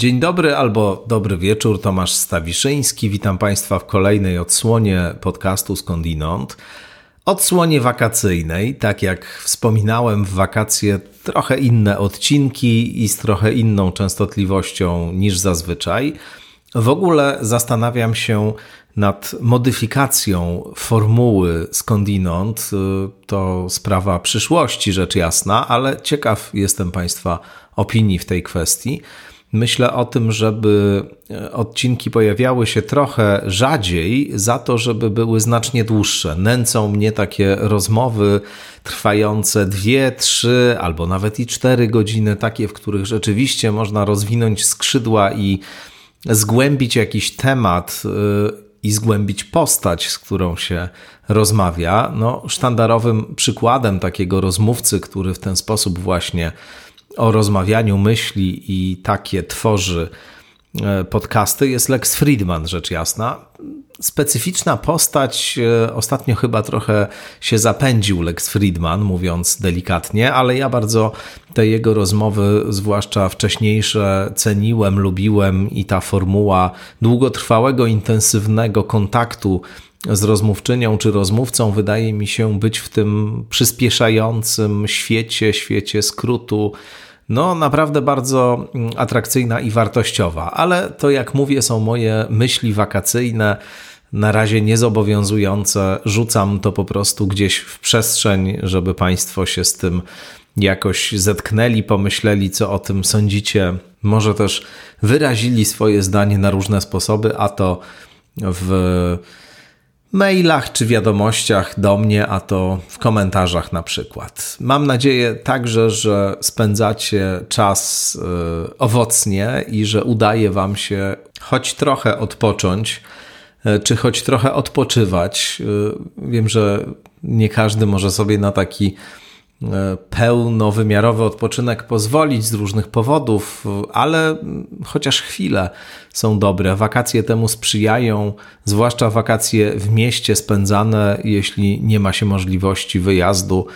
Dzień dobry albo dobry wieczór, Tomasz Stawiszyński. Witam Państwa w kolejnej odsłonie podcastu Skądinąd. Odsłonie wakacyjnej, tak jak wspominałem, w wakacje trochę inne odcinki i z trochę inną częstotliwością niż zazwyczaj. W ogóle zastanawiam się nad modyfikacją formuły skądinąd. To sprawa przyszłości, rzecz jasna, ale ciekaw jestem Państwa opinii w tej kwestii. Myślę o tym, żeby e, odcinki pojawiały się trochę rzadziej, za to, żeby były znacznie dłuższe. Nęcą mnie takie rozmowy trwające dwie, trzy albo nawet i cztery godziny, takie, w których rzeczywiście można rozwinąć skrzydła i zgłębić jakiś temat e, i zgłębić postać, z którą się rozmawia. No, sztandarowym przykładem takiego rozmówcy, który w ten sposób właśnie o rozmawianiu myśli i takie tworzy e, podcasty jest Lex Friedman, rzecz jasna. Specyficzna postać, e, ostatnio chyba trochę się zapędził Lex Friedman, mówiąc delikatnie, ale ja bardzo te jego rozmowy, zwłaszcza wcześniejsze, ceniłem, lubiłem i ta formuła długotrwałego, intensywnego kontaktu z rozmówczynią czy rozmówcą wydaje mi się być w tym przyspieszającym świecie, świecie skrótu, no naprawdę bardzo mm, atrakcyjna i wartościowa, ale to jak mówię są moje myśli wakacyjne, na razie niezobowiązujące. Rzucam to po prostu gdzieś w przestrzeń, żeby Państwo się z tym jakoś zetknęli, pomyśleli, co o tym sądzicie. Może też wyrazili swoje zdanie na różne sposoby, a to w mailach czy wiadomościach do mnie, a to w komentarzach na przykład. Mam nadzieję także, że spędzacie czas y, owocnie i że udaje Wam się choć trochę odpocząć, y, czy choć trochę odpoczywać. Y, wiem, że nie każdy może sobie na taki pełnowymiarowy odpoczynek pozwolić z różnych powodów, ale chociaż chwile są dobre. Wakacje temu sprzyjają, zwłaszcza wakacje w mieście spędzane, jeśli nie ma się możliwości wyjazdu.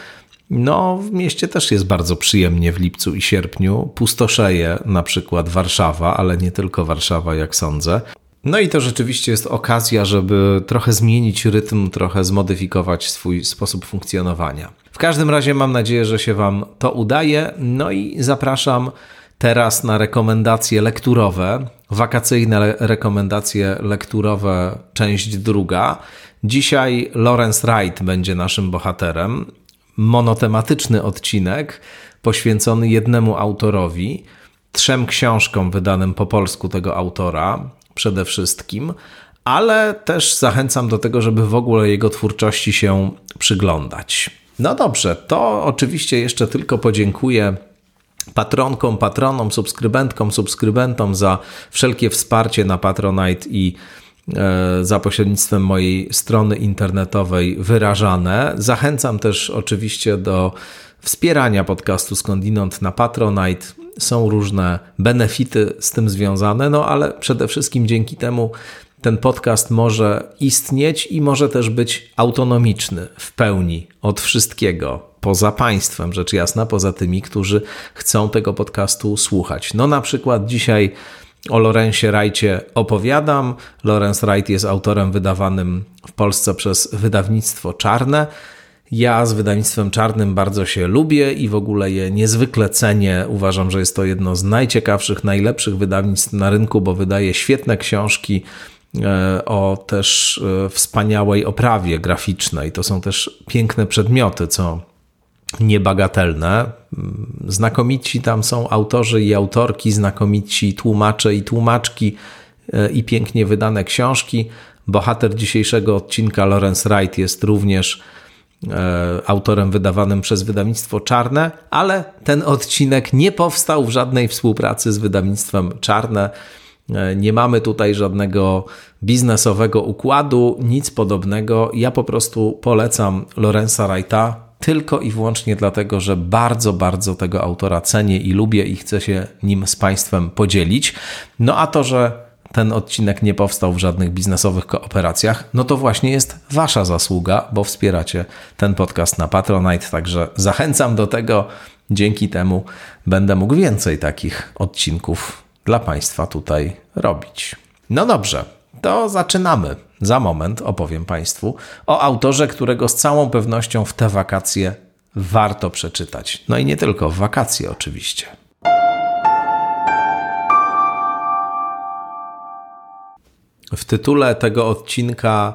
No, w mieście też jest bardzo przyjemnie w lipcu i sierpniu. Pustoszeje na przykład Warszawa, ale nie tylko Warszawa, jak sądzę. No i to rzeczywiście jest okazja, żeby trochę zmienić rytm, trochę zmodyfikować swój sposób funkcjonowania. W każdym razie mam nadzieję, że się Wam to udaje. No i zapraszam teraz na rekomendacje lekturowe, wakacyjne rekomendacje lekturowe, część druga. Dzisiaj Lawrence Wright będzie naszym bohaterem. Monotematyczny odcinek poświęcony jednemu autorowi, trzem książkom wydanym po polsku tego autora przede wszystkim, ale też zachęcam do tego, żeby w ogóle jego twórczości się przyglądać. No dobrze, to oczywiście jeszcze tylko podziękuję patronkom, patronom, subskrybentkom, subskrybentom za wszelkie wsparcie na Patronite i e, za pośrednictwem mojej strony internetowej wyrażane. Zachęcam też oczywiście do wspierania podcastu Skądinąd na Patronite. Są różne benefity z tym związane, no ale przede wszystkim dzięki temu ten podcast może istnieć i może też być autonomiczny w pełni od wszystkiego, poza państwem, rzecz jasna, poza tymi, którzy chcą tego podcastu słuchać. No na przykład dzisiaj o Lorencie Wrightie opowiadam. Lorenz Wright jest autorem wydawanym w Polsce przez wydawnictwo Czarne. Ja z wydawnictwem czarnym bardzo się lubię i w ogóle je niezwykle cenię. Uważam, że jest to jedno z najciekawszych, najlepszych wydawnictw na rynku, bo wydaje świetne książki o też e, wspaniałej oprawie graficznej. To są też piękne przedmioty, co niebagatelne. Znakomici tam są autorzy i autorki, znakomici tłumacze i tłumaczki e, i pięknie wydane książki. Bohater dzisiejszego odcinka, Lawrence Wright, jest również E, autorem wydawanym przez wydawnictwo Czarne, ale ten odcinek nie powstał w żadnej współpracy z wydawnictwem Czarne. E, nie mamy tutaj żadnego biznesowego układu, nic podobnego. Ja po prostu polecam Lorenza Wrighta tylko i wyłącznie dlatego, że bardzo, bardzo tego autora cenię i lubię i chcę się nim z Państwem podzielić. No a to, że ten odcinek nie powstał w żadnych biznesowych kooperacjach, no to właśnie jest Wasza zasługa, bo wspieracie ten podcast na Patronite. Także zachęcam do tego. Dzięki temu będę mógł więcej takich odcinków dla Państwa tutaj robić. No dobrze, to zaczynamy. Za moment opowiem Państwu o autorze, którego z całą pewnością w te wakacje warto przeczytać. No i nie tylko w wakacje, oczywiście. W tytule tego odcinka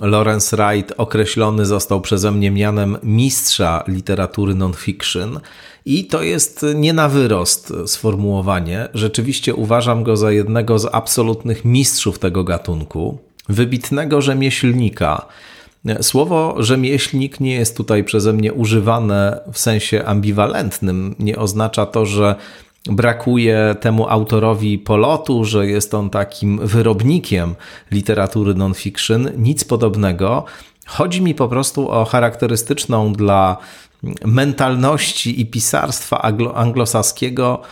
Lawrence Wright określony został przeze mnie mianem mistrza literatury non-fiction i to jest nie na wyrost sformułowanie. Rzeczywiście uważam go za jednego z absolutnych mistrzów tego gatunku, wybitnego rzemieślnika. Słowo rzemieślnik nie jest tutaj przeze mnie używane w sensie ambiwalentnym. Nie oznacza to, że brakuje temu autorowi polotu, że jest on takim wyrobnikiem literatury non-fiction. Nic podobnego. Chodzi mi po prostu o charakterystyczną dla mentalności i pisarstwa anglosaskiego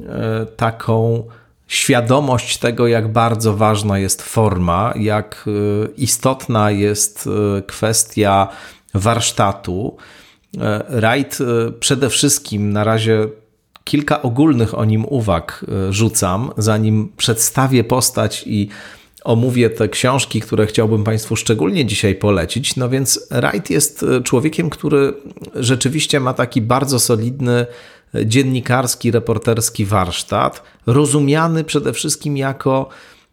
e, taką świadomość tego, jak bardzo ważna jest forma, jak e, istotna jest e, kwestia warsztatu. Wright przede wszystkim na razie kilka ogólnych o nim uwag rzucam, zanim przedstawię postać i omówię te książki, które chciałbym Państwu szczególnie dzisiaj polecić. No więc Wright jest e, człowiekiem, który rzeczywiście ma taki bardzo solidny e, dziennikarski, reporterski warsztat, rozumiany przede wszystkim jako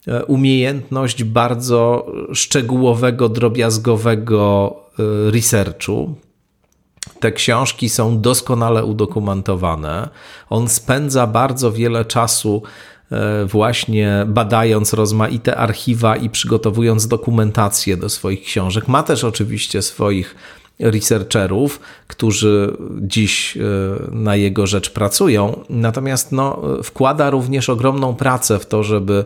e, umiejętność bardzo szczegółowego, drobiazgowego researchu. Te książki są doskonale udokumentowane. On spędza bardzo wiele czasu właśnie badając rozmaite archiwa i przygotowując dokumentację do swoich książek. Ma też oczywiście swoich researcherów, którzy dziś e, na jego rzecz pracują, natomiast no, wkłada również ogromną pracę w to, żeby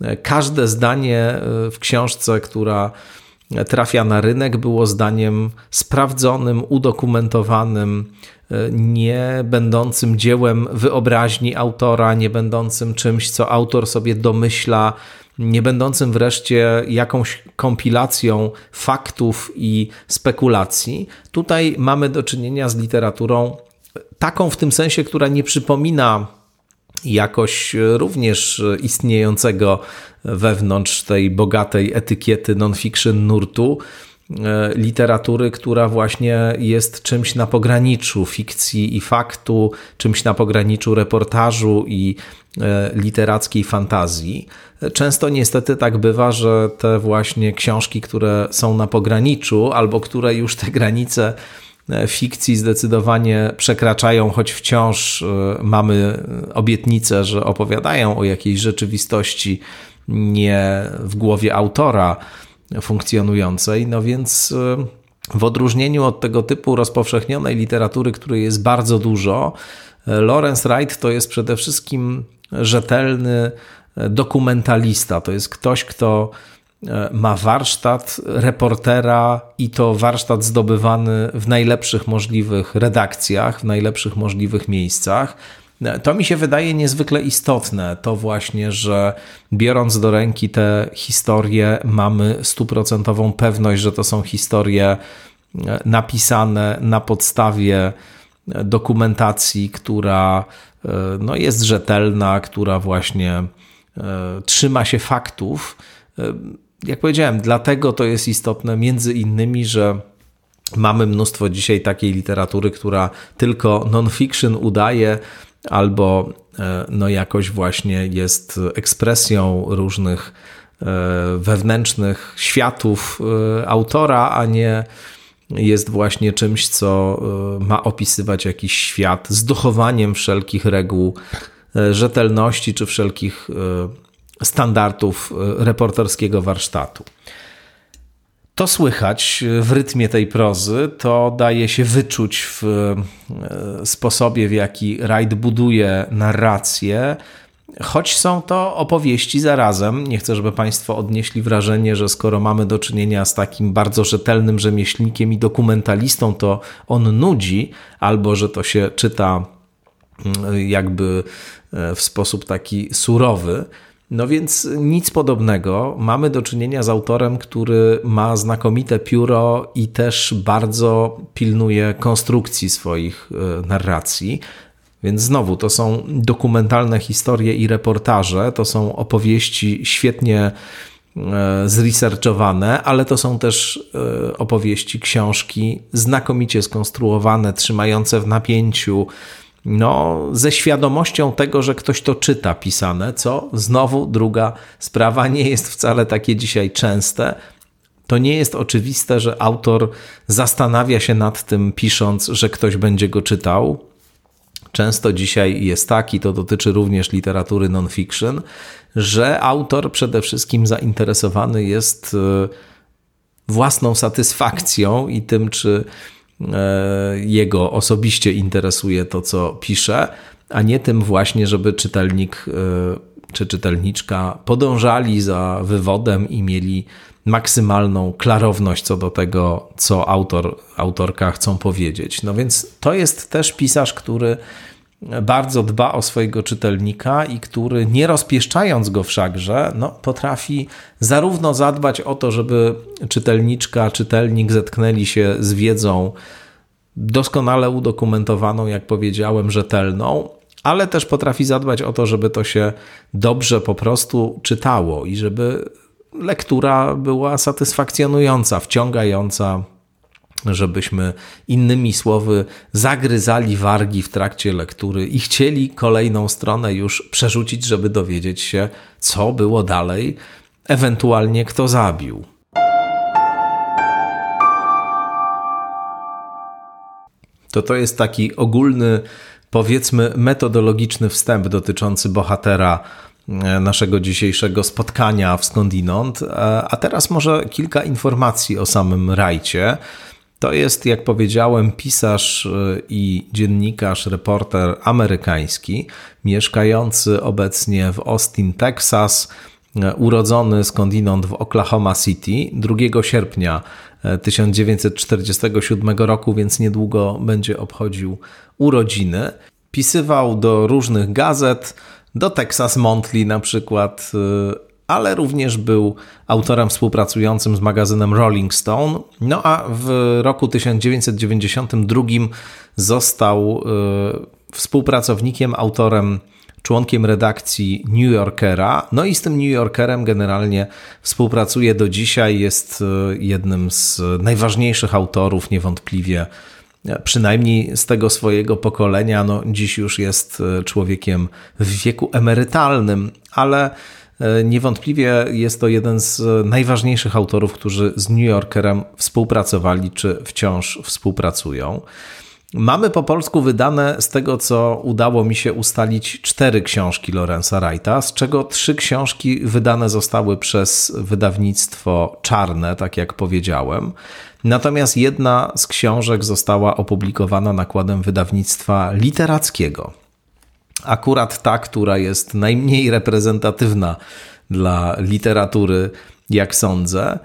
e, każde zdanie w książce, która trafia na rynek, było zdaniem sprawdzonym, udokumentowanym, nie będącym dziełem wyobraźni autora, nie będącym czymś, co autor sobie domyśla, nie będącym wreszcie jakąś kompilacją faktów i spekulacji. Tutaj mamy do czynienia z literaturą taką w tym sensie, która nie przypomina jakoś również istniejącego wewnątrz tej bogatej etykiety non-fiction nurtu E, literatury, która właśnie jest czymś na pograniczu fikcji i faktu, czymś na pograniczu reportażu i e, literackiej fantazji. Często niestety tak bywa, że te właśnie książki, które są na pograniczu albo które już te granice e, fikcji zdecydowanie przekraczają, choć wciąż mamy obietnicę, że opowiadają o jakiejś rzeczywistości nie w głowie autora, funkcjonującej. No więc e, w odróżnieniu od tego typu rozpowszechnionej literatury, której jest bardzo dużo, e, Lawrence Wright to jest przede wszystkim rzetelny e, dokumentalista. To jest ktoś, kto ma warsztat reportera i to warsztat zdobywany w najlepszych możliwych redakcjach, w najlepszych możliwych miejscach. To mi się wydaje niezwykle istotne, to właśnie, że biorąc do ręki te historie, mamy stuprocentową pewność, że to są historie e, napisane na podstawie e, dokumentacji, która e, no, jest rzetelna, która właśnie trzyma się faktów. Jak powiedziałem, dlatego to jest istotne, między innymi, że mamy mnóstwo dzisiaj takiej literatury, która tylko non-fiction udaje albo e, no jakoś właśnie jest ekspresją różnych e, wewnętrznych światów e, autora, a nie jest właśnie czymś, co ma opisywać jakiś świat z dochowaniem wszelkich reguł rzetelności czy wszelkich standardów reporterskiego warsztatu. To słychać w rytmie tej prozy, to daje się wyczuć w e, sposobie, w jaki Wright buduje narrację, choć są to opowieści zarazem. Nie chcę, żeby Państwo odnieśli wrażenie, że skoro mamy do czynienia z takim bardzo rzetelnym rzemieślnikiem i dokumentalistą, to on nudzi, albo że to się czyta mm, jakby e, w sposób taki surowy. No więc nic podobnego. Mamy do czynienia z autorem, który ma znakomite pióro i też bardzo pilnuje konstrukcji swoich e, narracji. Więc znowu to są dokumentalne historie i reportaże, to są opowieści świetnie e, zresearchowane, ale to są też e, opowieści, książki znakomicie skonstruowane, trzymające w napięciu, no, ze świadomością tego, że ktoś to czyta pisane, co znowu druga sprawa nie jest wcale takie dzisiaj częste. To nie jest oczywiste, że autor zastanawia się nad tym, pisząc, że ktoś będzie go czytał. Często dzisiaj jest tak, i to dotyczy również literatury non-fiction, że autor przede wszystkim zainteresowany jest e, własną satysfakcją i tym, czy jego osobiście interesuje to, co pisze, a nie tym właśnie, żeby czytelnik e, czy czytelniczka podążali za wywodem i mieli maksymalną klarowność co do tego, co autor, autorka chcą powiedzieć. No więc to jest też pisarz, który bardzo dba o swojego czytelnika i który nie rozpieszczając go wszakże, no, potrafi zarówno zadbać o to, żeby czytelniczka, czytelnik zetknęli się z wiedzą doskonale udokumentowaną, jak powiedziałem, rzetelną, ale też potrafi zadbać o to, żeby to się dobrze po prostu czytało i żeby lektura była satysfakcjonująca, wciągająca, żebyśmy innymi słowy zagryzali wargi w trakcie lektury i chcieli kolejną stronę już przerzucić, żeby dowiedzieć się, co było dalej, ewentualnie kto zabił. To to jest taki ogólny, powiedzmy, metodologiczny wstęp dotyczący bohatera E, naszego dzisiejszego spotkania w Skądinąd. E, a teraz może kilka informacji o samym Rajcie. To jest, jak powiedziałem, pisarz e, i dziennikarz, reporter amerykański, mieszkający obecnie w Austin, Texas, urodzony skądinąd w Oklahoma City 2 sierpnia 1947 roku, więc niedługo będzie obchodził urodziny. Pisywał do różnych gazet, do Texas Monthly na przykład, y, ale również był autorem współpracującym z magazynem Rolling Stone. No a w roku 1992 został y, współpracownikiem, autorem, członkiem redakcji New Yorkera. No i z tym New Yorkerem generalnie współpracuje do dzisiaj. Jest y, jednym z najważniejszych autorów, niewątpliwie przynajmniej z tego swojego pokolenia, no dziś już jest e, człowiekiem w wieku emerytalnym, ale e, niewątpliwie jest to jeden z najważniejszych autorów, którzy z New Yorkerem współpracowali czy wciąż współpracują. Mamy po polsku wydane, z tego co udało mi się ustalić, cztery książki Lorenza Wrighta, z czego trzy książki wydane zostały przez wydawnictwo Czarne, tak jak powiedziałem. Natomiast jedna z książek została opublikowana nakładem wydawnictwa literackiego. Akurat ta, która jest najmniej reprezentatywna dla literatury, jak sądzę.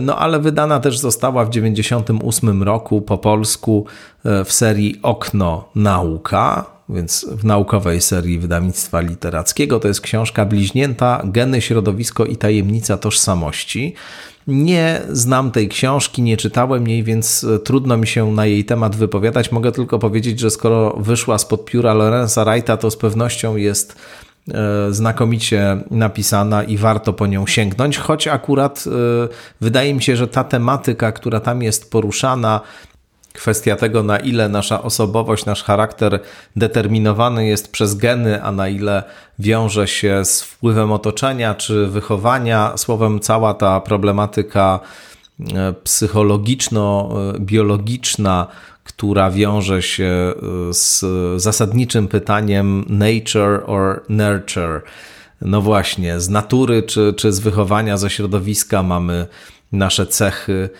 No ale wydana też została w 1998 roku po polsku e, w serii Okno Nauka, więc w naukowej serii wydawnictwa literackiego. To jest książka bliźnięta Geny, środowisko i tajemnica tożsamości. Nie znam tej książki, nie czytałem jej, więc e, trudno mi się na jej temat wypowiadać. Mogę tylko powiedzieć, że skoro wyszła spod pióra Lorenza Wrighta, to z pewnością jest e, znakomicie napisana i warto po nią sięgnąć, choć akurat e, wydaje mi się, że ta tematyka, która tam jest poruszana, kwestia tego, na ile nasza osobowość, nasz charakter determinowany jest przez geny, a na ile wiąże się z wpływem otoczenia czy wychowania. Słowem, cała ta problematyka e, psychologiczno-biologiczna, która wiąże się e, z zasadniczym pytaniem nature or nurture. No właśnie, z natury czy, czy z wychowania, ze środowiska mamy nasze cechy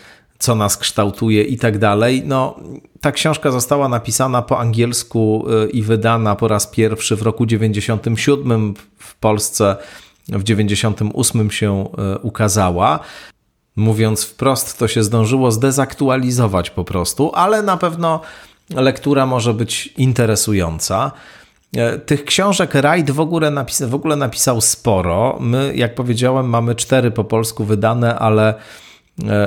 co nas kształtuje i tak dalej. No, ta książka została napisana po angielsku y, i wydana po raz pierwszy w roku 97 w Polsce w 98 się y, ukazała. Mówiąc wprost, to się zdążyło zdezaktualizować po prostu, ale na pewno lektura może być interesująca. E, tych książek Rajd w ogóle, napis w ogóle napisał sporo. My, jak powiedziałem, mamy cztery po polsku wydane, ale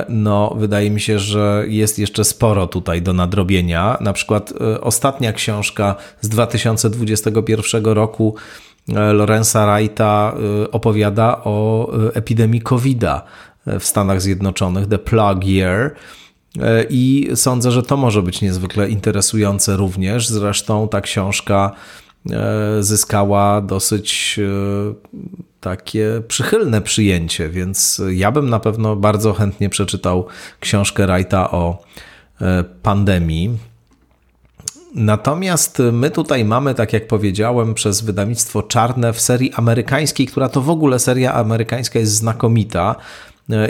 no wydaje mi się, że jest jeszcze sporo tutaj do nadrobienia. Na przykład ostatnia książka z 2021 roku Lorenza Wrighta opowiada o epidemii COVID-a w Stanach Zjednoczonych, The Plug Year. E, I sądzę, że to może być niezwykle interesujące również. Zresztą ta książka e, zyskała dosyć e, takie przychylne przyjęcie, więc ja bym na pewno bardzo chętnie przeczytał książkę Wrighta o pandemii. Natomiast my tutaj mamy, tak jak powiedziałem, przez wydawnictwo Czarne w serii amerykańskiej, która to w ogóle seria amerykańska jest znakomita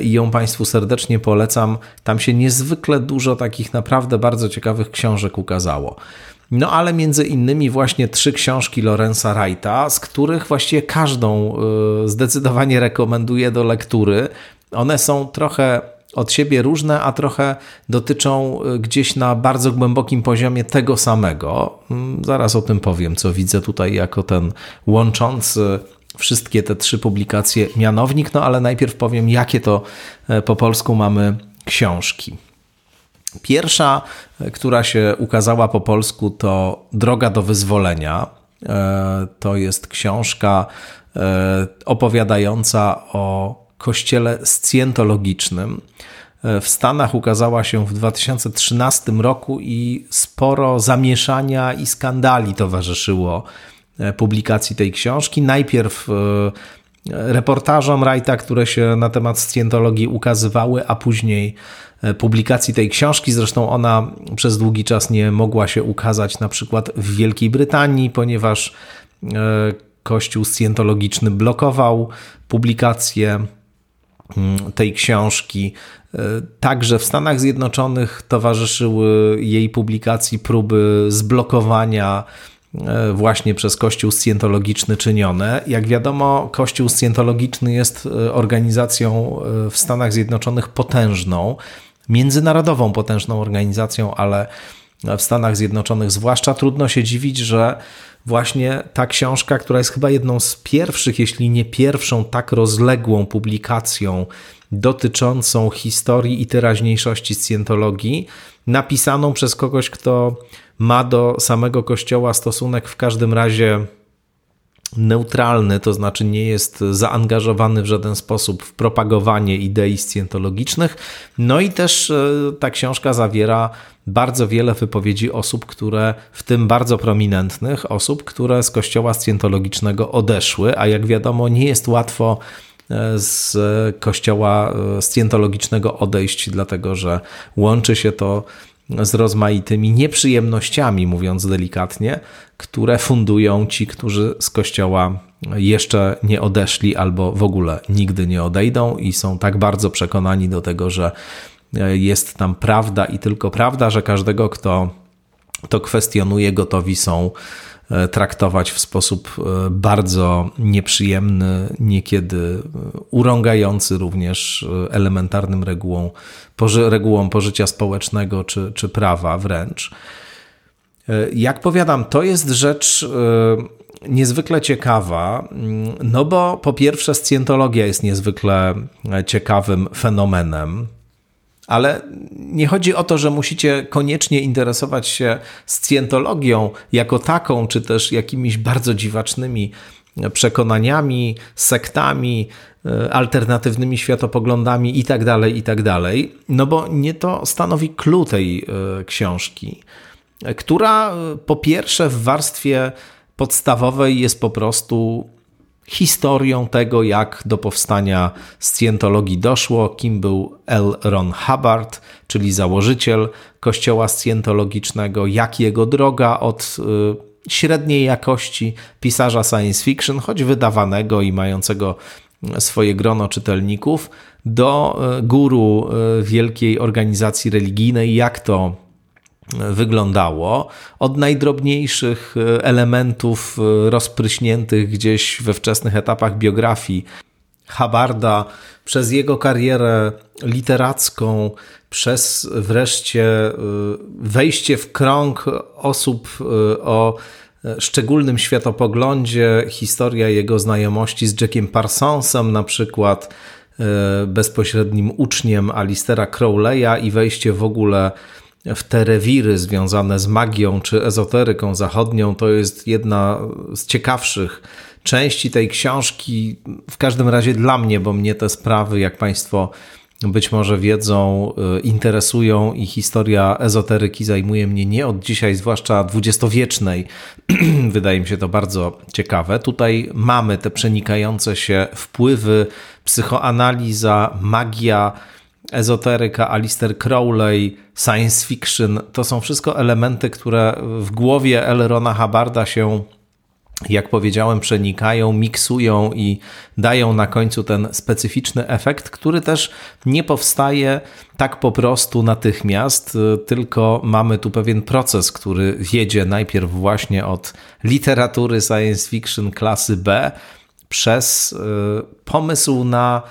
i ją Państwu serdecznie polecam. Tam się niezwykle dużo takich naprawdę bardzo ciekawych książek ukazało. No ale między innymi właśnie trzy książki Lorenza Wrighta, z których właściwie każdą y, zdecydowanie rekomenduję do lektury. One są trochę od siebie różne, a trochę dotyczą y, gdzieś na bardzo głębokim poziomie tego samego. Mm, zaraz o tym powiem, co widzę tutaj jako ten łączący wszystkie te trzy publikacje mianownik, no ale najpierw powiem, jakie to e, po polsku mamy książki. Pierwsza, e, która się ukazała po polsku, to Droga do wyzwolenia. E, to jest książka opowiadająca o kościele scjentologicznym. W Stanach ukazała się w 2013 roku i sporo zamieszania i skandali towarzyszyło E, publikacji tej książki. Najpierw e, reportażom Wrighta, które się na temat scjentologii ukazywały, a później e, publikacji tej książki. Zresztą ona przez długi czas nie mogła się ukazać na przykład w Wielkiej Brytanii, ponieważ Kościół scjentologiczny blokował publikację tej książki. Także w Stanach Zjednoczonych towarzyszyły jej publikacji próby zblokowania E, właśnie przez Kościół Scjentologiczny czynione. Jak wiadomo, Kościół Scjentologiczny jest e, organizacją e, w Stanach Zjednoczonych potężną, międzynarodową potężną organizacją, ale w Stanach Zjednoczonych zwłaszcza trudno się dziwić, że właśnie ta książka, która jest chyba jedną z pierwszych, jeśli nie pierwszą tak rozległą publikacją dotyczącą historii i teraźniejszości scjentologii, napisaną przez kogoś, kto ma do samego kościoła stosunek w każdym razie neutralny, to znaczy nie jest zaangażowany w żaden sposób w propagowanie idei scjentologicznych. No i też e, ta książka zawiera bardzo wiele wypowiedzi osób, które, w tym bardzo prominentnych osób, które z kościoła scjentologicznego odeszły, a jak wiadomo, nie jest łatwo e, z kościoła e, scjentologicznego odejść, dlatego że łączy się to z rozmaitymi nieprzyjemnościami, mówiąc delikatnie, które fundują ci, którzy z kościoła jeszcze nie odeszli albo w ogóle nigdy nie odejdą i są tak bardzo przekonani do tego, że jest tam prawda i tylko prawda, że każdego, kto to kwestionuje, gotowi są E, traktować w sposób e, bardzo nieprzyjemny, niekiedy urągający również e, elementarnym regułom, regułom pożycia społecznego czy, czy prawa wręcz. Jak powiadam, to jest rzecz niezwykle ciekawa, mm, no bo po pierwsze, scjentologia jest niezwykle ciekawym fenomenem. Ale nie chodzi o to, że musicie koniecznie interesować się scjentologią jako taką, czy też jakimiś bardzo dziwacznymi przekonaniami, sektami, e, alternatywnymi światopoglądami itd., tak itd., tak no bo nie to stanowi clue tej e, książki, która e, po pierwsze w warstwie podstawowej jest po prostu historią tego, jak do powstania scjentologii doszło, kim był L. Ron Hubbard, czyli założyciel kościoła scjentologicznego, jak jego droga od y, średniej jakości pisarza science fiction, choć wydawanego i mającego swoje grono czytelników, do y, guru y, wielkiej organizacji religijnej, jak to wyglądało. Od najdrobniejszych e, elementów e, rozpryśniętych gdzieś we wczesnych etapach biografii Habarda, przez jego karierę literacką, przez wreszcie e, wejście w krąg osób o szczególnym światopoglądzie, historia jego znajomości z Jackiem Parsonsem na przykład, bezpośrednim uczniem Alistera Crowleya i wejście w ogóle w te rewiry związane z magią czy ezoteryką zachodnią, to jest jedna z ciekawszych części tej książki. W każdym razie dla mnie, bo mnie te sprawy, jak Państwo być może wiedzą, y, interesują i historia ezoteryki zajmuje mnie nie od dzisiaj, zwłaszcza dwudziestowiecznej. Wydaje mi się to bardzo ciekawe. Tutaj mamy te przenikające się wpływy, psychoanaliza, magia, ezoteryka, Alistair Crowley, science fiction. To są wszystko elementy, które w głowie Elrona Hubbarda się jak powiedziałem, przenikają, miksują i dają na końcu ten specyficzny efekt, który też nie powstaje tak po prostu natychmiast, tylko mamy tu pewien proces, który wiedzie najpierw właśnie od literatury science fiction klasy B przez y, pomysł na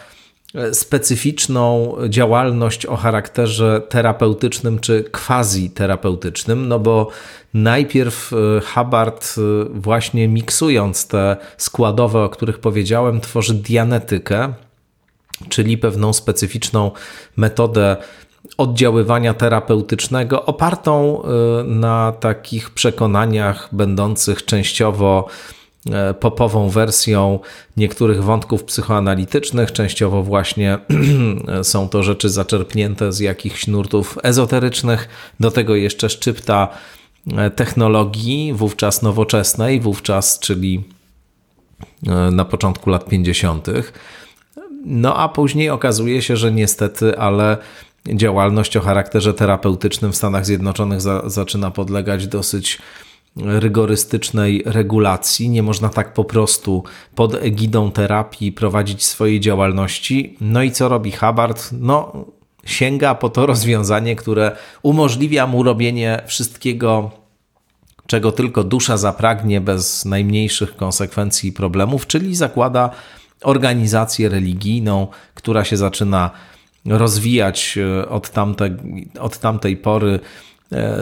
specyficzną działalność o charakterze terapeutycznym czy quasi-terapeutycznym, no bo najpierw e, Hubbard e, właśnie miksując te składowe, o których powiedziałem, tworzy dianetykę, czyli pewną specyficzną metodę oddziaływania terapeutycznego opartą e, na takich przekonaniach będących częściowo E, popową wersją niektórych wątków psychoanalitycznych. Częściowo właśnie są to rzeczy zaczerpnięte z jakichś nurtów ezoterycznych. Do tego jeszcze szczypta e, technologii, wówczas nowoczesnej, wówczas, czyli e, na początku lat 50. No a później okazuje się, że niestety, ale działalność o charakterze terapeutycznym w Stanach Zjednoczonych za, zaczyna podlegać dosyć rygorystycznej regulacji. Nie można tak po prostu pod egidą terapii prowadzić swojej działalności. No i co robi Hubbard? No, sięga po to rozwiązanie, które umożliwia mu robienie wszystkiego, czego tylko dusza zapragnie, bez najmniejszych konsekwencji i problemów, czyli zakłada organizację religijną, która się zaczyna rozwijać e, od, tamte, od tamtej pory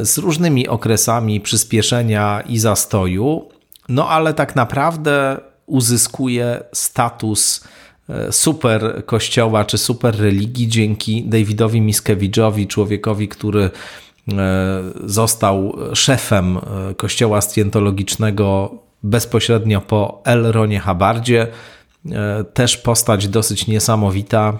z różnymi okresami przyspieszenia i zastoju, no ale tak naprawdę uzyskuje status e, super kościoła czy super religii dzięki Davidowi Miskewijowi, człowiekowi, który e, został szefem kościoła scjentologicznego bezpośrednio po Elronie Habardzie. Też postać dosyć niesamowita,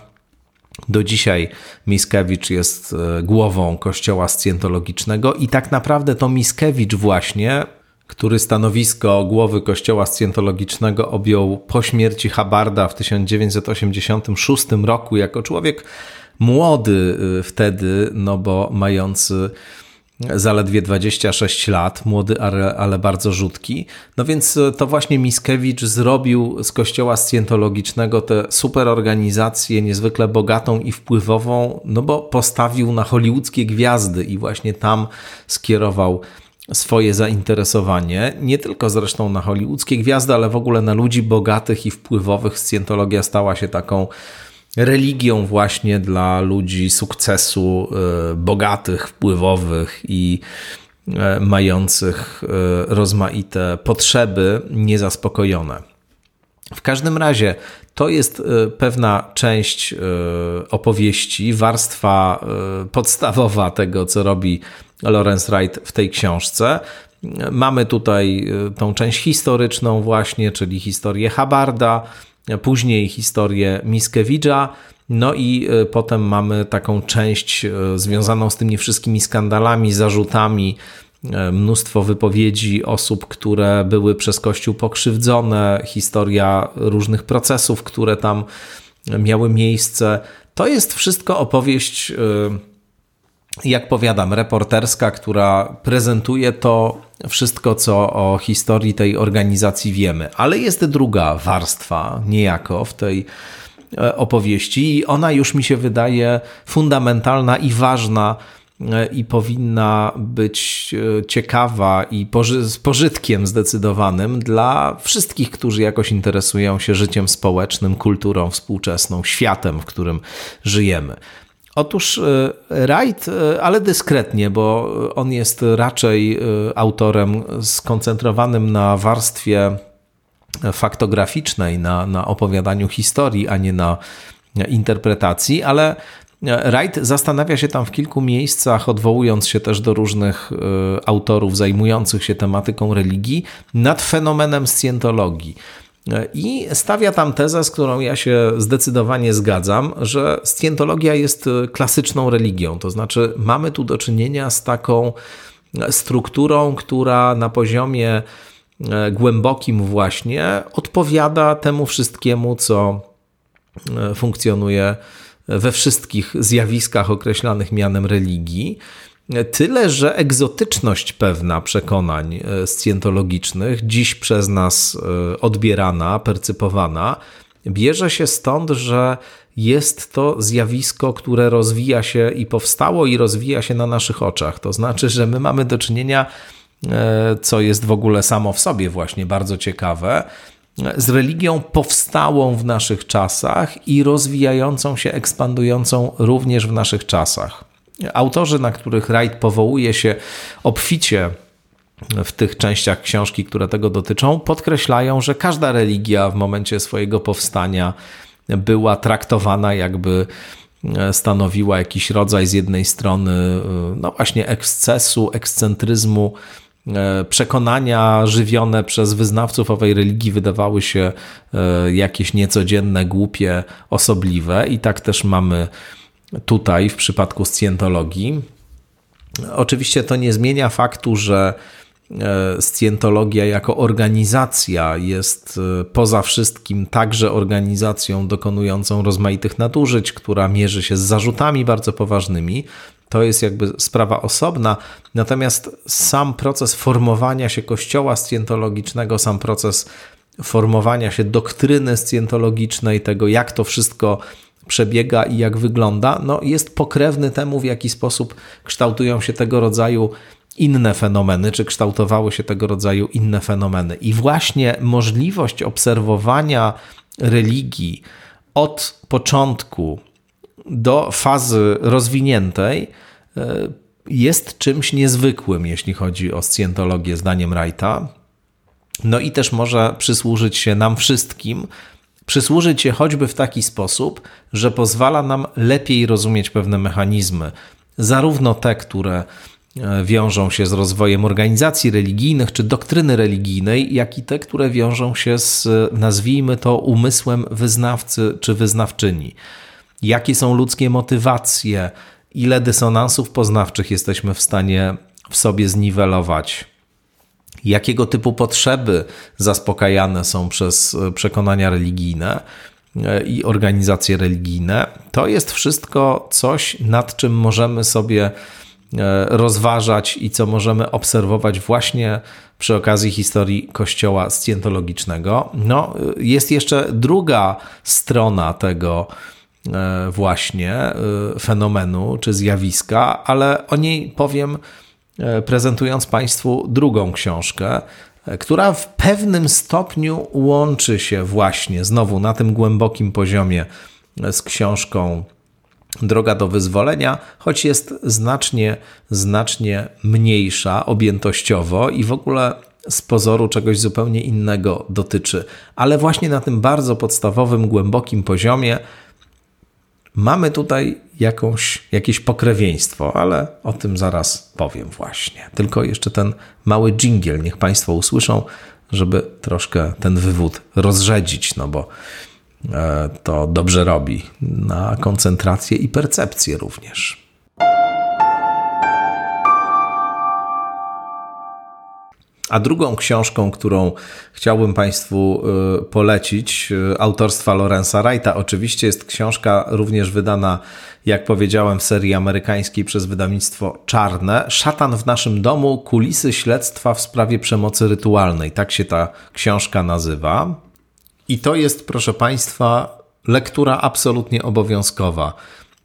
do dzisiaj Miskewicz jest e, głową kościoła scjentologicznego i tak naprawdę to Miskewicz właśnie, który stanowisko głowy kościoła scjentologicznego objął po śmierci Habarda w 1986 roku jako człowiek młody e, wtedy, no bo mający zaledwie 26 lat, młody, ale, ale, bardzo rzutki. No więc e, to właśnie Miskiewicz zrobił z kościoła scjentologicznego tę super organizację, niezwykle bogatą i wpływową, no bo postawił na hollywoodzkie gwiazdy i właśnie tam skierował swoje zainteresowanie, nie tylko zresztą na hollywoodzkie gwiazdy, ale w ogóle na ludzi bogatych i wpływowych. Scjentologia stała się taką religią właśnie dla ludzi sukcesu, e, bogatych, wpływowych i e, mających e, rozmaite potrzeby niezaspokojone. W każdym razie to jest pewna część opowieści, warstwa podstawowa tego, co robi Lawrence Wright w tej książce. Mamy tutaj tą część historyczną, właśnie, czyli historię Habarda, później historię Miskewicza, no i e, potem mamy taką część e, związaną z tymi wszystkimi skandalami, zarzutami, e, mnóstwo wypowiedzi osób, które były przez Kościół pokrzywdzone, historia różnych procesów, które tam miały miejsce. To jest wszystko opowieść, jak powiadam, reporterska, która prezentuje to wszystko, co o historii tej organizacji wiemy. Ale jest druga warstwa, niejako w tej e, opowieści, i ona już mi się wydaje fundamentalna i ważna e, i powinna być e, ciekawa i z pożytkiem zdecydowanym dla wszystkich, którzy jakoś interesują się życiem społecznym, kulturą współczesną, światem, w którym żyjemy. Otóż e, Wright, e, ale dyskretnie, bo on jest raczej e, autorem skoncentrowanym na warstwie faktograficznej, na, na opowiadaniu historii, a nie na interpretacji, ale Wright zastanawia się tam w kilku miejscach, odwołując się też do różnych autorów zajmujących się tematyką religii, nad fenomenem scjentologii. I stawia tam tezę, z którą ja się zdecydowanie zgadzam, że scjentologia jest klasyczną religią. To znaczy, mamy tu do czynienia z taką strukturą, która na poziomie głębokim właśnie odpowiada temu wszystkiemu, co funkcjonuje we wszystkich zjawiskach określanych mianem religii. Tyle, że egzotyczność pewna przekonań e, scjentologicznych, dziś przez nas odbierana, percypowana, bierze się stąd, że jest to zjawisko, które rozwija się i powstało i rozwija się na naszych oczach. To znaczy, że my mamy do czynienia, e, co jest w ogóle samo w sobie właśnie bardzo ciekawe, z religią powstałą w naszych czasach i rozwijającą się, ekspandującą również w naszych czasach. Autorzy, na których Wright powołuje się obficie w tych częściach książki, które tego dotyczą, podkreślają, że każda religia w momencie swojego powstania była traktowana jakby e, stanowiła jakiś rodzaj z jednej strony e, no właśnie ekscesu, ekscentryzmu, e, przekonania żywione przez wyznawców owej religii wydawały się jakieś niecodzienne, głupie, osobliwe. I tak też mamy tutaj w przypadku scjentologii. Oczywiście to nie zmienia faktu, że E, Scjentologia jako organizacja jest e, poza wszystkim także organizacją dokonującą rozmaitych nadużyć, która mierzy się z zarzutami bardzo poważnymi. To jest jakby sprawa osobna, natomiast sam proces formowania się kościoła scjentologicznego, sam proces formowania się doktryny scjentologicznej, tego jak to wszystko przebiega i jak wygląda, no jest pokrewny temu, w jaki sposób kształtują się tego rodzaju inne fenomeny, czy kształtowały się tego rodzaju inne fenomeny. I właśnie możliwość obserwowania religii od początku do fazy rozwiniętej e, jest czymś niezwykłym, jeśli chodzi o scjentologię, zdaniem Wrighta. No i też może przysłużyć się nam wszystkim, przysłużyć się choćby w taki sposób, że pozwala nam lepiej rozumieć pewne mechanizmy, zarówno te, które E, wiążą się z rozwojem organizacji religijnych czy doktryny religijnej, jak i te, które wiążą się z, nazwijmy to, umysłem wyznawcy czy wyznawczyni. Jakie są ludzkie motywacje, ile dysonansów poznawczych jesteśmy w stanie w sobie zniwelować, jakiego typu potrzeby zaspokajane są przez przekonania religijne e, i organizacje religijne. To jest wszystko coś, nad czym możemy sobie E, rozważać i co możemy obserwować właśnie przy okazji historii Kościoła scjentologicznego. No, jest jeszcze druga strona tego e, właśnie e, fenomenu czy zjawiska, ale o niej powiem prezentując Państwu drugą książkę, która w pewnym stopniu łączy się właśnie znowu na tym głębokim poziomie z książką droga do wyzwolenia, choć jest znacznie, znacznie mniejsza objętościowo i w ogóle z pozoru czegoś zupełnie innego dotyczy. Ale właśnie na tym bardzo podstawowym, głębokim poziomie mamy tutaj jakąś, jakieś pokrewieństwo, ale o tym zaraz powiem właśnie. Tylko jeszcze ten mały dżingiel, niech Państwo usłyszą, żeby troszkę ten wywód rozrzedzić, no bo E, to dobrze robi na koncentrację i percepcję również. A drugą książką, którą chciałbym Państwu e, polecić, e, autorstwa Lorenza Wrighta, oczywiście jest książka również wydana, jak powiedziałem, w serii amerykańskiej przez wydawnictwo Czarne. Szatan w naszym domu kulisy śledztwa w sprawie przemocy rytualnej. Tak się ta książka nazywa. I to jest, proszę Państwa, lektura absolutnie obowiązkowa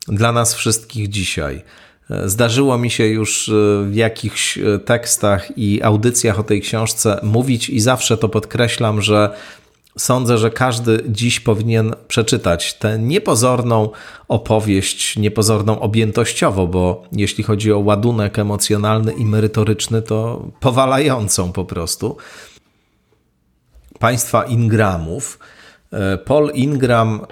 dla nas wszystkich dzisiaj. Zdarzyło mi się już e, w jakichś e, tekstach i audycjach o tej książce mówić, i zawsze to podkreślam, że sądzę, że każdy dziś powinien przeczytać tę niepozorną opowieść, niepozorną objętościowo, bo jeśli chodzi o ładunek emocjonalny i merytoryczny, to powalającą po prostu. Państwa Ingramów, Paul Ingram, e,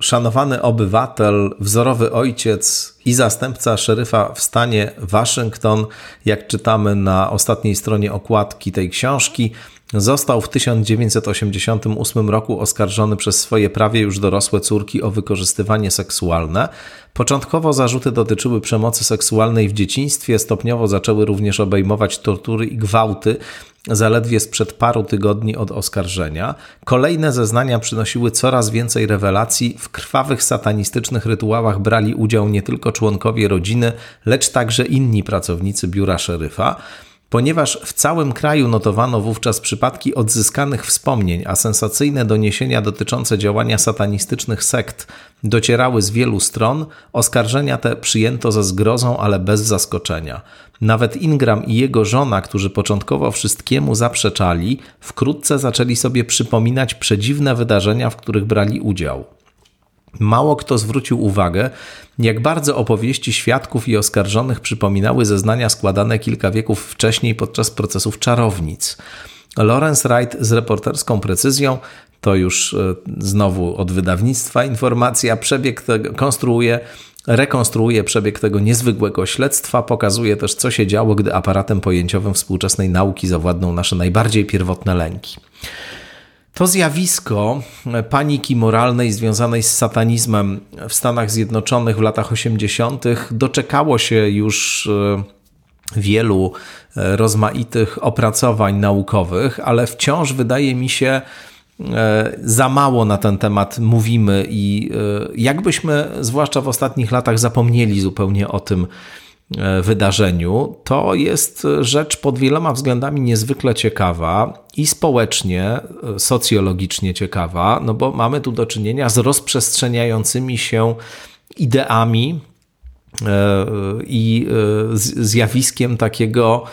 szanowany obywatel, wzorowy ojciec i zastępca szeryfa w stanie Waszyngton, jak czytamy na ostatniej stronie okładki tej książki, Został w 1988 roku oskarżony przez swoje prawie już dorosłe córki o wykorzystywanie seksualne. Początkowo zarzuty dotyczyły przemocy seksualnej w dzieciństwie, stopniowo zaczęły również obejmować tortury i gwałty, zaledwie sprzed paru tygodni od oskarżenia. Kolejne zeznania przynosiły coraz więcej rewelacji. W krwawych satanistycznych rytuałach brali udział nie tylko członkowie rodziny, lecz także inni pracownicy biura szeryfa. Ponieważ w całym kraju notowano wówczas przypadki odzyskanych wspomnień, a sensacyjne doniesienia dotyczące działania satanistycznych sekt docierały z wielu stron, oskarżenia te przyjęto ze zgrozą, ale bez zaskoczenia. Nawet Ingram i jego żona, którzy początkowo wszystkiemu zaprzeczali, wkrótce zaczęli sobie przypominać przedziwne wydarzenia, w których brali udział. Mało kto zwrócił uwagę, jak bardzo opowieści świadków i oskarżonych przypominały zeznania składane kilka wieków wcześniej podczas procesów czarownic. Lawrence Wright z reporterską precyzją, to już e, znowu od wydawnictwa informacja, przebieg tego, konstruuje, rekonstruuje przebieg tego niezwykłego śledztwa, pokazuje też, co się działo, gdy aparatem pojęciowym współczesnej nauki zawładną nasze najbardziej pierwotne lęki. To zjawisko paniki moralnej związanej z satanizmem w Stanach Zjednoczonych w latach 80. doczekało się już e, wielu e, rozmaitych opracowań naukowych, ale wciąż wydaje mi się, e, za mało na ten temat mówimy i jakbyśmy, zwłaszcza w ostatnich latach, zapomnieli zupełnie o tym, wydarzeniu, to jest rzecz pod wieloma względami niezwykle ciekawa i społecznie, e, socjologicznie ciekawa, no bo mamy tu do czynienia z rozprzestrzeniającymi się ideami e, i zjawiskiem takiego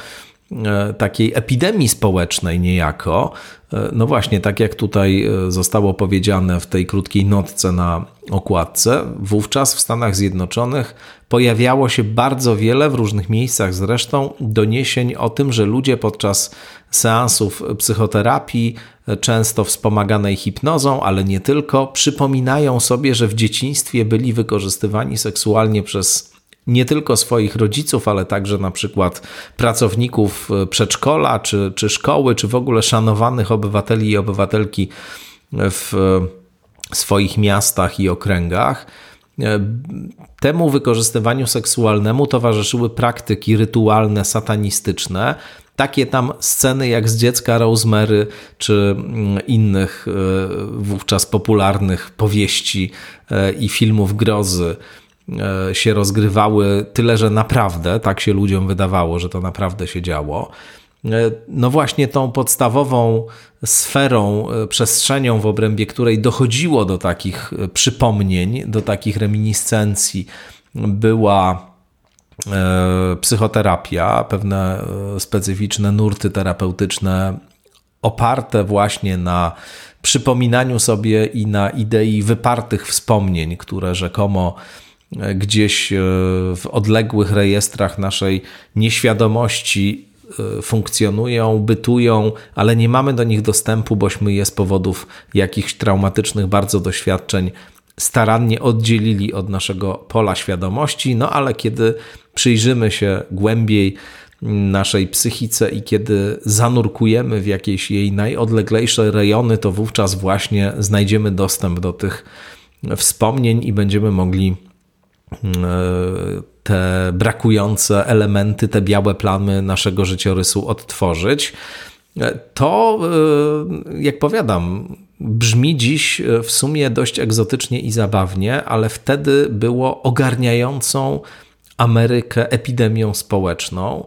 takiej epidemii społecznej niejako. No właśnie, tak jak tutaj zostało powiedziane w tej krótkiej notce na okładce, wówczas w Stanach Zjednoczonych pojawiało się bardzo wiele, w różnych miejscach zresztą, doniesień o tym, że ludzie podczas seansów psychoterapii, często wspomaganej hipnozą, ale nie tylko, przypominają sobie, że w dzieciństwie byli wykorzystywani seksualnie przez nie tylko swoich rodziców, ale także na przykład pracowników przedszkola, czy, czy szkoły, czy w ogóle szanowanych obywateli i obywatelki w swoich miastach i okręgach. E, temu wykorzystywaniu seksualnemu towarzyszyły praktyki rytualne, satanistyczne, takie tam sceny jak z dziecka Rosemary, czy mm, innych e, wówczas popularnych powieści e, i filmów grozy się rozgrywały, tyle że naprawdę, tak się ludziom wydawało, że to naprawdę się działo. E, no właśnie tą podstawową sferą, e, przestrzenią, w obrębie której dochodziło do takich e, przypomnień, do takich reminiscencji, była psychoterapia, pewne specyficzne nurty terapeutyczne oparte właśnie na przypominaniu sobie i na idei wypartych wspomnień, które rzekomo gdzieś w odległych rejestrach naszej nieświadomości E, funkcjonują, bytują, ale nie mamy do nich dostępu, bośmy je z powodów jakichś traumatycznych bardzo doświadczeń starannie oddzielili od naszego pola świadomości. No ale kiedy przyjrzymy się głębiej naszej psychice i kiedy zanurkujemy w jakieś jej najodleglejsze rejony, to wówczas właśnie znajdziemy dostęp do tych wspomnień i będziemy mogli e, te brakujące elementy, te białe plamy naszego życiorysu odtworzyć. To, e, jak powiadam, brzmi dziś w sumie dość egzotycznie i zabawnie, ale wtedy było ogarniającą Amerykę epidemią społeczną.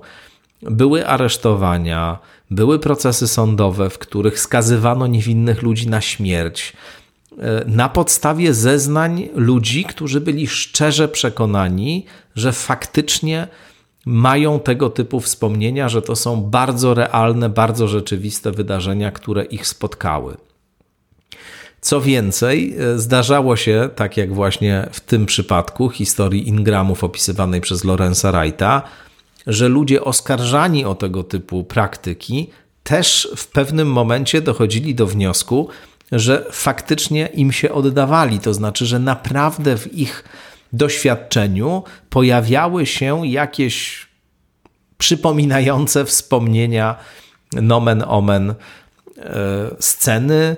Były aresztowania, były procesy sądowe, w których skazywano niewinnych ludzi na śmierć. E, na podstawie zeznań ludzi, którzy byli szczerze przekonani, że faktycznie mają tego typu wspomnienia, że to są bardzo realne, bardzo rzeczywiste wydarzenia, które ich spotkały. Co więcej, e, zdarzało się, tak jak właśnie w tym przypadku historii Ingramów opisywanej przez Lorenza Wrighta, że ludzie oskarżani o tego typu praktyki też w pewnym momencie dochodzili do wniosku, że faktycznie im się oddawali. To znaczy, że naprawdę w ich doświadczeniu pojawiały się jakieś przypominające wspomnienia nomen omen e, sceny,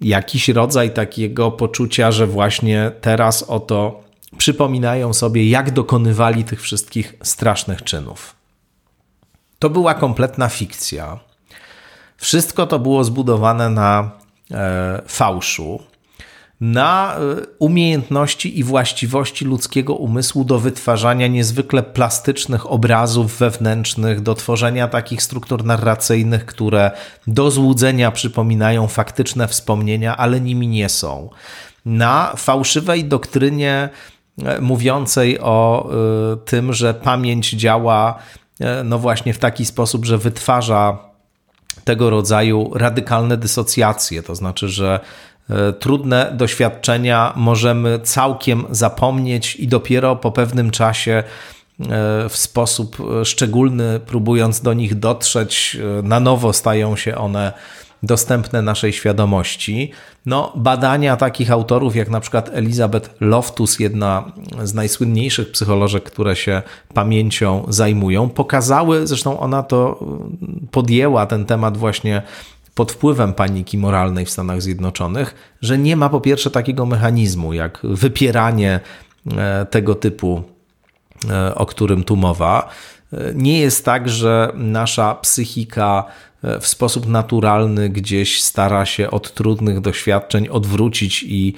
jakiś rodzaj takiego poczucia, że właśnie teraz oto przypominają sobie, jak dokonywali tych wszystkich strasznych czynów. To była kompletna fikcja. Wszystko to było zbudowane na fałszu, na e, umiejętności i właściwości ludzkiego umysłu do wytwarzania niezwykle plastycznych obrazów wewnętrznych, do tworzenia takich struktur narracyjnych, które do złudzenia przypominają faktyczne wspomnienia, ale nimi nie są. Na fałszywej doktrynie e, mówiącej o tym, że pamięć działa no właśnie w taki sposób, że wytwarza tego rodzaju radykalne dysocjacje, to znaczy, że e, trudne doświadczenia możemy całkiem zapomnieć i dopiero po pewnym czasie e, w sposób szczególny, próbując do nich dotrzeć, e, na nowo stają się one dostępne naszej świadomości. No, badania takich autorów jak na przykład Elizabeth Loftus, jedna z najsłynniejszych psycholożek, które się pamięcią zajmują, pokazały, zresztą ona to podjęła ten temat właśnie pod wpływem paniki moralnej w Stanach Zjednoczonych, że nie ma po pierwsze takiego mechanizmu jak wypieranie e, tego typu, e, o którym tu mowa. E, nie jest tak, że nasza psychika w sposób naturalny gdzieś stara się od trudnych doświadczeń odwrócić i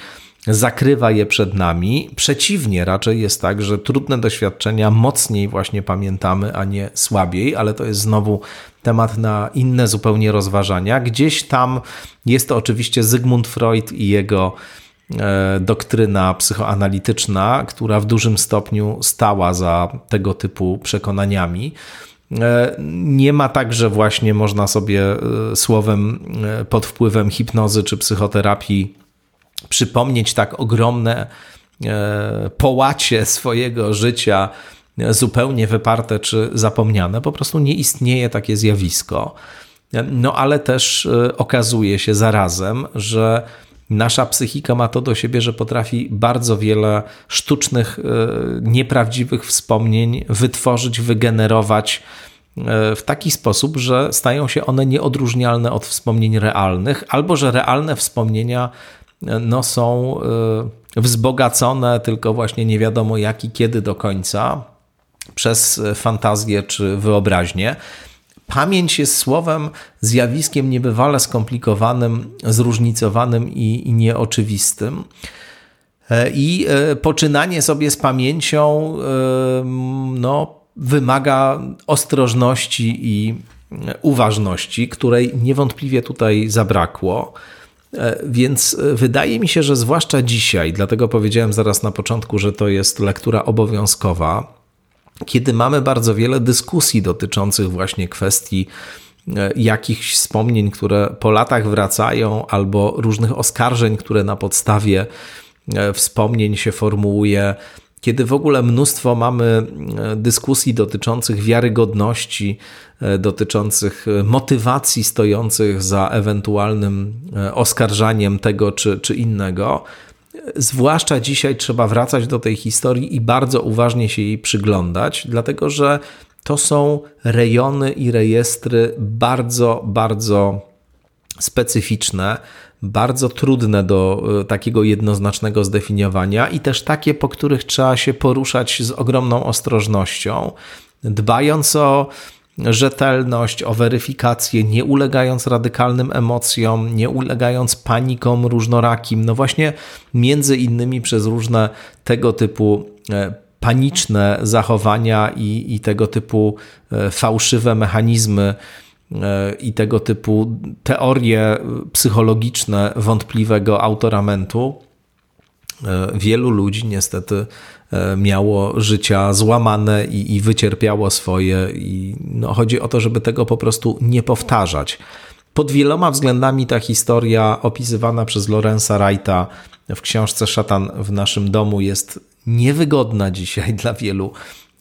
zakrywa je przed nami. Przeciwnie, raczej jest tak, że trudne doświadczenia mocniej właśnie pamiętamy, a nie słabiej, ale to jest znowu temat na inne zupełnie rozważania. Gdzieś tam jest to oczywiście Zygmunt Freud i jego e, doktryna psychoanalityczna, która w dużym stopniu stała za tego typu przekonaniami. E, nie ma tak, że właśnie można sobie e, słowem e, pod wpływem hipnozy czy psychoterapii przypomnieć tak ogromne połacie swojego życia, zupełnie wyparte czy zapomniane. Po prostu nie istnieje takie zjawisko. No ale też okazuje się zarazem, że Nasza psychika ma to do siebie, że potrafi bardzo wiele sztucznych, e, nieprawdziwych wspomnień wytworzyć, wygenerować e, w taki sposób, że stają się one nieodróżnialne od wspomnień realnych, albo że realne wspomnienia e, no, są wzbogacone tylko właśnie nie wiadomo jak i kiedy do końca przez fantazję czy wyobraźnię. Pamięć jest słowem, zjawiskiem niebywale skomplikowanym, zróżnicowanym i, i nieoczywistym. E, I e, poczynanie sobie z pamięcią e, no, wymaga ostrożności i uważności, której niewątpliwie tutaj zabrakło. Więc wydaje mi się, że zwłaszcza dzisiaj, dlatego powiedziałem zaraz na początku, że to jest lektura obowiązkowa, kiedy mamy bardzo wiele dyskusji dotyczących właśnie kwestii e, jakichś wspomnień, które po latach wracają, albo różnych oskarżeń, które na podstawie e, wspomnień się formułuje, kiedy w ogóle mnóstwo mamy e, dyskusji dotyczących wiarygodności, dotyczących motywacji stojących za ewentualnym oskarżaniem tego czy, czy innego, zwłaszcza dzisiaj trzeba wracać do tej historii i bardzo uważnie się jej przyglądać, dlatego że to są rejony i rejestry bardzo, bardzo specyficzne, bardzo trudne do e, takiego jednoznacznego zdefiniowania i też takie, po których trzeba się poruszać z ogromną ostrożnością, dbając o rzetelność, o weryfikację, nie ulegając radykalnym emocjom, nie ulegając panikom różnorakim. No właśnie, między innymi przez różne tego typu e, paniczne zachowania i, i tego typu e, fałszywe mechanizmy e, i tego typu teorie psychologiczne wątpliwego autoramentu, wielu ludzi niestety E, miało życia złamane i, i wycierpiało swoje. I no, chodzi o to, żeby tego po prostu nie powtarzać. Pod wieloma względami ta historia opisywana przez Lorenza Wrighta w książce Szatan w naszym domu jest niewygodna dzisiaj dla wielu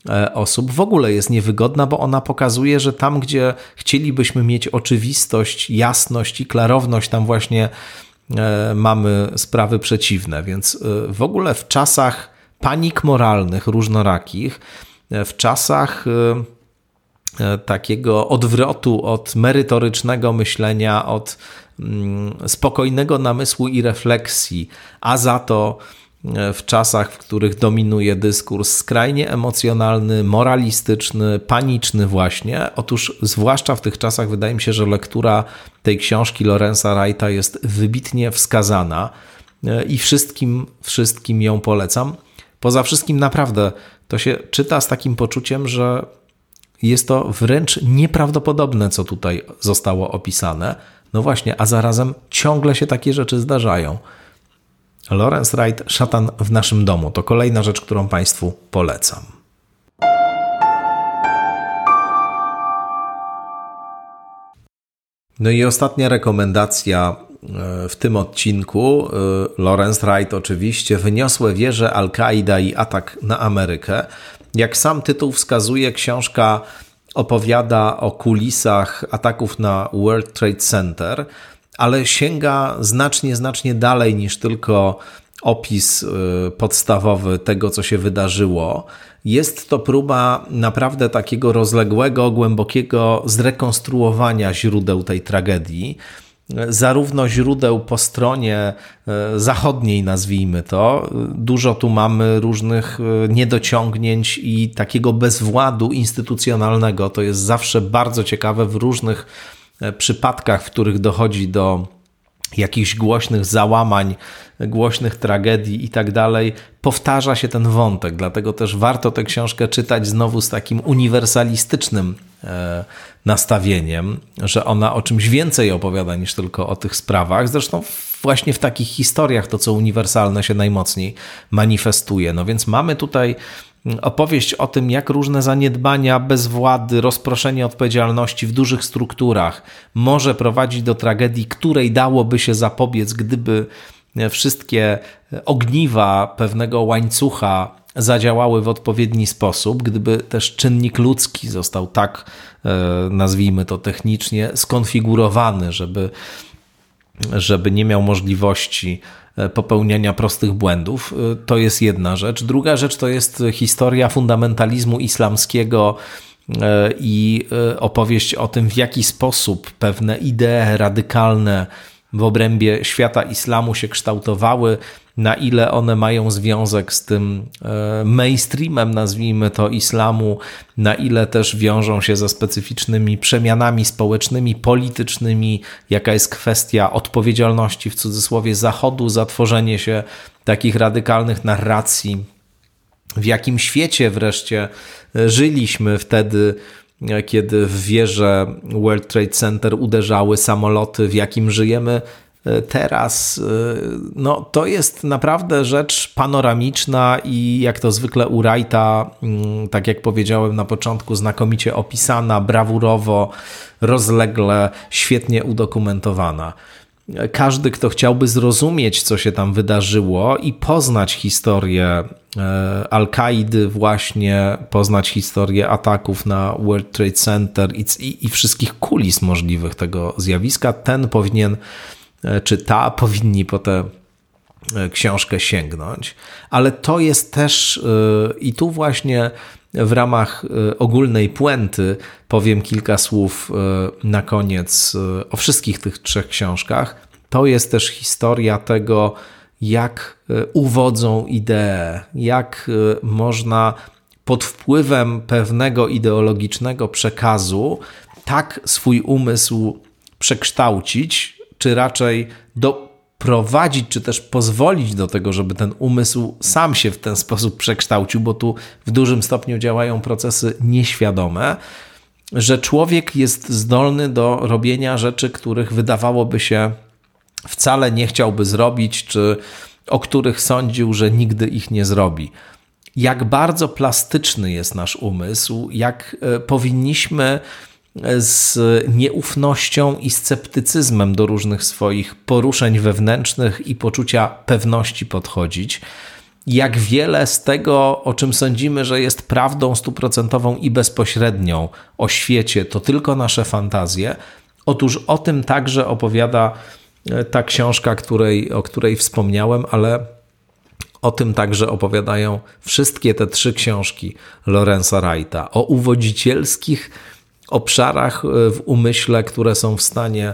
e, osób. W ogóle jest niewygodna, bo ona pokazuje, że tam, gdzie chcielibyśmy mieć oczywistość, jasność i klarowność, tam właśnie mamy sprawy przeciwne. Więc w ogóle w czasach panik moralnych różnorakich, w czasach takiego odwrotu od merytorycznego myślenia, od mm, spokojnego namysłu i refleksji, a za to w czasach, w których dominuje dyskurs skrajnie emocjonalny, moralistyczny, paniczny właśnie. Otóż zwłaszcza w tych czasach wydaje mi się, że lektura tej książki Lorenza Wrighta jest wybitnie wskazana e, i wszystkim, wszystkim ją polecam. Poza wszystkim naprawdę to się czyta z takim poczuciem, że jest to wręcz nieprawdopodobne, co tutaj zostało opisane. No właśnie, a zarazem ciągle się takie rzeczy zdarzają. Lawrence Wright, Szatan w naszym domu. To kolejna rzecz, którą Państwu polecam. No i ostatnia rekomendacja e, w tym odcinku. E, Lawrence Wright oczywiście wyniosłe wieże Al-Kaida i atak na Amerykę. Jak sam tytuł wskazuje, książka opowiada o kulisach ataków na World Trade Center – ale sięga znacznie, znacznie dalej niż tylko opis y, podstawowy tego, co się wydarzyło. Jest to próba naprawdę takiego rozległego, głębokiego zrekonstruowania źródeł tej tragedii. Zarówno źródeł po stronie y, zachodniej, nazwijmy to, dużo tu mamy różnych y, niedociągnięć i takiego bezwładu instytucjonalnego. To jest zawsze bardzo ciekawe w różnych przypadkach, w których dochodzi do jakichś głośnych załamań, głośnych tragedii i tak dalej, powtarza się ten wątek. Dlatego też warto tę książkę czytać znowu z takim uniwersalistycznym e, nastawieniem, że ona o czymś więcej opowiada niż tylko o tych sprawach. Zresztą właśnie w takich historiach to, co uniwersalne się najmocniej manifestuje. No więc mamy tutaj opowieść o tym, jak różne zaniedbania, bezwłady, rozproszenie odpowiedzialności w dużych strukturach może prowadzić do tragedii, której dałoby się zapobiec, gdyby wszystkie ogniwa pewnego łańcucha zadziałały w odpowiedni sposób, gdyby też czynnik ludzki został tak, e, nazwijmy to technicznie, skonfigurowany, żeby, żeby nie miał możliwości E, popełniania prostych błędów. E, to jest jedna rzecz. Druga rzecz to jest historia fundamentalizmu islamskiego e, i opowieść o tym, w jaki sposób pewne idee radykalne w obrębie świata islamu się kształtowały, na ile one mają związek z tym e, mainstreamem, nazwijmy to islamu, na ile też wiążą się ze specyficznymi przemianami społecznymi, politycznymi, jaka jest kwestia odpowiedzialności w cudzysłowie Zachodu za tworzenie się takich radykalnych narracji, w jakim świecie wreszcie e, żyliśmy wtedy, kiedy w wieżę World Trade Center uderzały samoloty, w jakim żyjemy teraz, y, no to jest naprawdę rzecz panoramiczna i jak to zwykle u Wrighta, mm, tak jak powiedziałem na początku, znakomicie opisana, brawurowo, rozlegle, świetnie udokumentowana. Każdy, kto chciałby zrozumieć, co się tam wydarzyło i poznać historię e, Al-Kaidy, właśnie poznać historię ataków na World Trade Center i, i, i wszystkich kulis możliwych tego zjawiska, ten powinien E, czy ta powinni po tę e, książkę sięgnąć, ale to jest też e, i tu właśnie w ramach ogólnej puenty powiem kilka słów na koniec o wszystkich tych trzech książkach. To jest też historia tego, jak uwodzą idee, jak można pod wpływem pewnego ideologicznego przekazu tak swój umysł przekształcić, czy raczej doprowadzić, czy też pozwolić do tego, żeby ten umysł sam się w ten sposób przekształcił, bo tu w dużym stopniu działają procesy nieświadome, że człowiek jest zdolny do robienia rzeczy, których wydawałoby się wcale nie chciałby zrobić, czy o których sądził, że nigdy ich nie zrobi. Jak bardzo plastyczny jest nasz umysł, jak e, powinniśmy z nieufnością i sceptycyzmem do różnych swoich poruszeń wewnętrznych i poczucia pewności podchodzić. Jak wiele z tego, o czym sądzimy, że jest prawdą stuprocentową i bezpośrednią o świecie, to tylko nasze fantazje. Otóż o tym także opowiada ta książka, której, o której wspomniałem, ale o tym także opowiadają wszystkie te trzy książki Lorenza Wrighta. O uwodzicielskich obszarach e, w umyśle, które są w stanie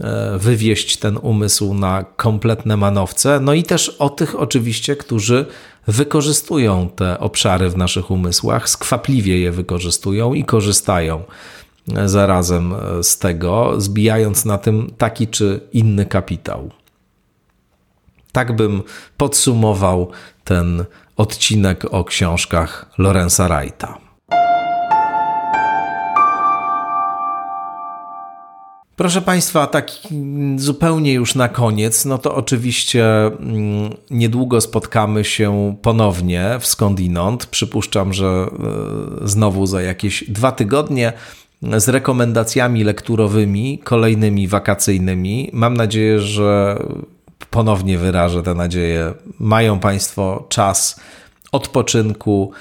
e, wywieść ten umysł na kompletne manowce. No i też o tych oczywiście, którzy wykorzystują te obszary w naszych umysłach, skwapliwie je wykorzystują i korzystają e, zarazem z tego, zbijając na tym taki czy inny kapitał. Tak bym podsumował ten odcinek o książkach Lorenza Wrighta. Proszę Państwa, tak zupełnie już na koniec, no to oczywiście mm, niedługo spotkamy się ponownie w skądinąd. Przypuszczam, że e, znowu za jakieś dwa tygodnie z rekomendacjami lekturowymi, kolejnymi wakacyjnymi. Mam nadzieję, że ponownie wyrażę tę nadzieję. Mają Państwo czas odpoczynku,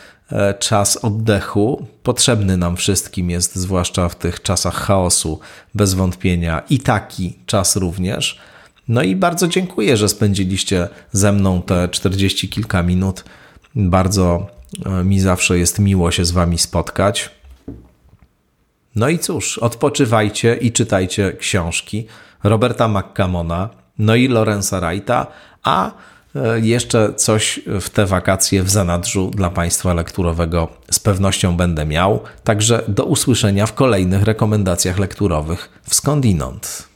czas oddechu. Potrzebny nam wszystkim jest, zwłaszcza w tych czasach chaosu, bez wątpienia, i taki czas również. No i bardzo dziękuję, że spędziliście ze mną te 40 kilka minut. Bardzo e, mi zawsze jest miło się z Wami spotkać. No i cóż, odpoczywajcie i czytajcie książki Roberta McCamona, no i Lorenza Wrighta, a e, jeszcze coś w te wakacje w zanadrzu dla Państwa lekturowego z pewnością będę miał. Także do usłyszenia w kolejnych rekomendacjach lekturowych w Skądinąd.